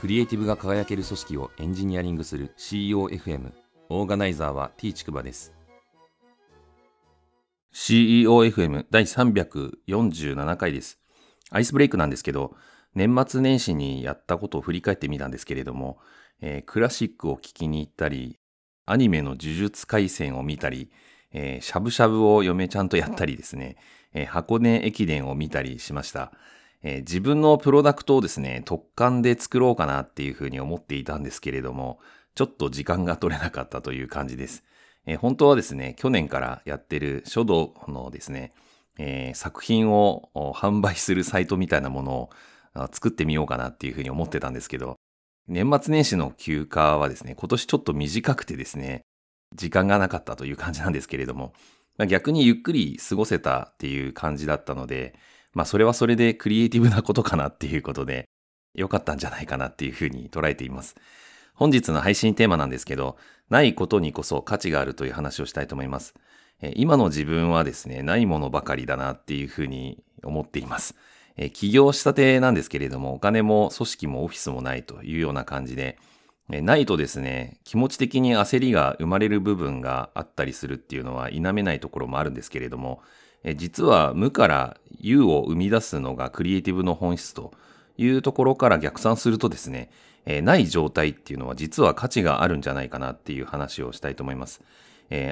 クリエイティブが輝ける組織をエンジニアリングする CEOFM オーガナイザーは T ちくばです。CEOFM 第347回です。アイスブレイクなんですけど年末年始にやったことを振り返ってみたんですけれども、えー、クラシックを聴きに行ったりアニメの呪術廻戦を見たり、えー、しゃぶしゃぶを嫁ちゃんとやったりですね、えー、箱根駅伝を見たりしました。えー、自分のプロダクトをですね、特感で作ろうかなっていうふうに思っていたんですけれども、ちょっと時間が取れなかったという感じです。えー、本当はですね、去年からやってる書道のですね、えー、作品を販売するサイトみたいなものを作ってみようかなっていうふうに思ってたんですけど、年末年始の休暇はですね、今年ちょっと短くてですね、時間がなかったという感じなんですけれども、まあ、逆にゆっくり過ごせたっていう感じだったので、まあそれはそれでクリエイティブなことかなっていうことで、良かったんじゃないかなっていうふうに捉えています。本日の配信テーマなんですけど、ないことにこそ価値があるという話をしたいと思います。今の自分はですね、ないものばかりだなっていうふうに思っています。起業したてなんですけれども、お金も組織もオフィスもないというような感じで、ないとですね、気持ち的に焦りが生まれる部分があったりするっていうのは否めないところもあるんですけれども、実は無から有を生み出すのがクリエイティブの本質というところから逆算するとですね、ない状態っていうのは実は価値があるんじゃないかなっていう話をしたいと思います。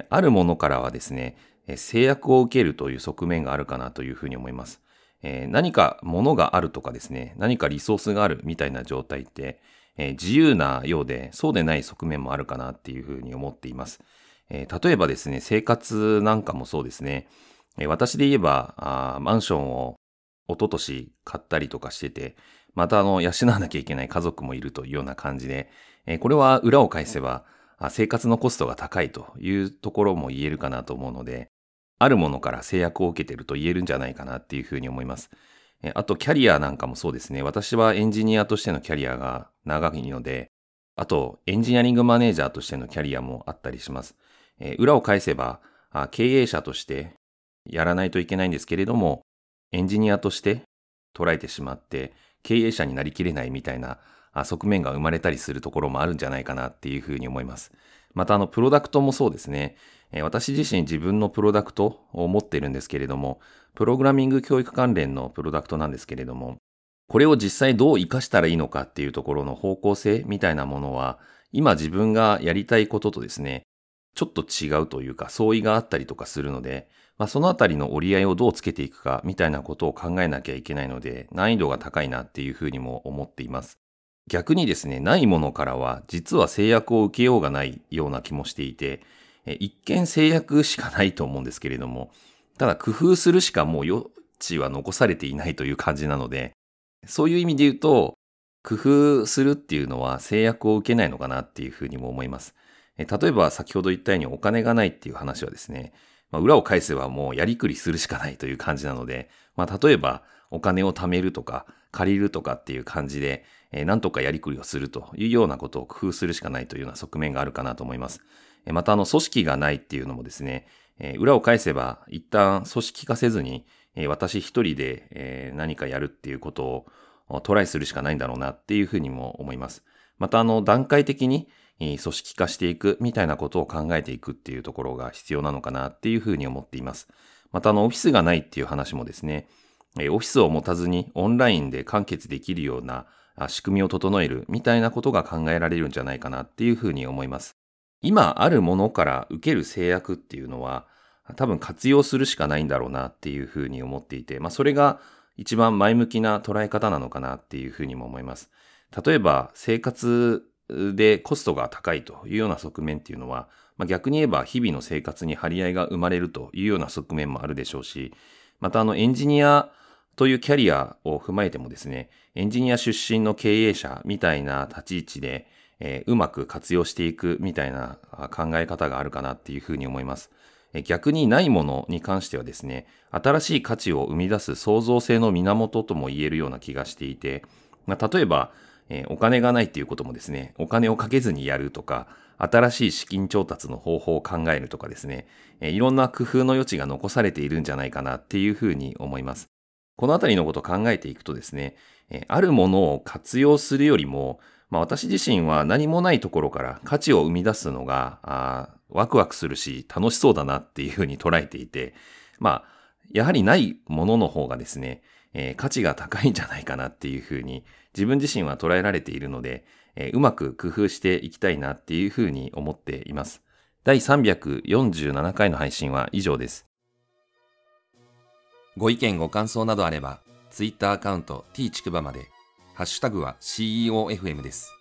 あるものからはですね、制約を受けるという側面があるかなというふうに思います。何か物があるとかですね、何かリソースがあるみたいな状態って、自由なようでそうでない側面もあるかなっていうふうに思っています。例えばですね、生活なんかもそうですね。私で言えば、あマンションを一昨年買ったりとかしてて、またあの、養わなきゃいけない家族もいるというような感じで、これは裏を返せば、生活のコストが高いというところも言えるかなと思うので、あるものから制約を受けてると言えるんじゃないかなっていうふうに思います。あと、キャリアなんかもそうですね。私はエンジニアとしてのキャリアが長いので、あと、エンジニアリングマネージャーとしてのキャリアもあったりします。え裏を返せば、経営者としてやらないといけないんですけれども、エンジニアとして捉えてしまって、経営者になりきれないみたいな側面が生まれたりするところもあるんじゃないかなっていうふうに思います。また、あの、プロダクトもそうですね。私自身自分のプロダクトを持ってるんですけれども、プログラミング教育関連のプロダクトなんですけれども、これを実際どう活かしたらいいのかっていうところの方向性みたいなものは、今自分がやりたいこととですね、ちょっと違うというか相違があったりとかするので、まあ、そのあたりの折り合いをどうつけていくかみたいなことを考えなきゃいけないので、難易度が高いなっていうふうにも思っています。逆にですね、ないものからは実は制約を受けようがないような気もしていて、一見制約しかないと思うんですけれども、ただ工夫するしかもう余地は残されていないという感じなので、そういう意味で言うと、工夫するっていうのは制約を受けないのかなっていうふうにも思います。例えば先ほど言ったようにお金がないっていう話はですね、まあ、裏を返せばもうやりくりするしかないという感じなので、まあ、例えばお金を貯めるとか借りるとかっていう感じで、えー、なんとかやりくりをするというようなことを工夫するしかないというような側面があるかなと思います。またあの組織がないっていうのもですね、え、裏を返せば一旦組織化せずに、え、私一人で、え、何かやるっていうことをトライするしかないんだろうなっていうふうにも思います。またあの段階的に組織化していくみたいなことを考えていくっていうところが必要なのかなっていうふうに思っています。またあのオフィスがないっていう話もですね、オフィスを持たずにオンラインで完結できるような仕組みを整えるみたいなことが考えられるんじゃないかなっていうふうに思います。今あるものから受ける制約っていうのは多分活用するしかないんだろうなっていうふうに思っていて、まあそれが一番前向きな捉え方なのかなっていうふうにも思います。例えば生活でコストが高いというような側面っていうのは、まあ、逆に言えば日々の生活に張り合いが生まれるというような側面もあるでしょうし、またあのエンジニアというキャリアを踏まえてもですね、エンジニア出身の経営者みたいな立ち位置で、えー、うまく活用していくみたいな考え方があるかなっていうふうに思います。逆にないものに関してはですね、新しい価値を生み出す創造性の源とも言えるような気がしていて、まあ、例えば、えー、お金がないっていうこともですね、お金をかけずにやるとか、新しい資金調達の方法を考えるとかですね、えー、いろんな工夫の余地が残されているんじゃないかなっていうふうに思います。このあたりのことを考えていくとですね、えー、あるものを活用するよりも、まあ私自身は何もないところから価値を生み出すのが、あワクワクするし楽しそうだなっていうふうに捉えていて、まあ、やはりないものの方がですね、えー、価値が高いんじゃないかなっていうふうに自分自身は捉えられているので、えー、うまく工夫していきたいなっていうふうに思っています。第347回の配信は以上です。ご意見ご感想などあれば、Twitter アカウント t ちくばまで、ハッシュタグは CEOFM です。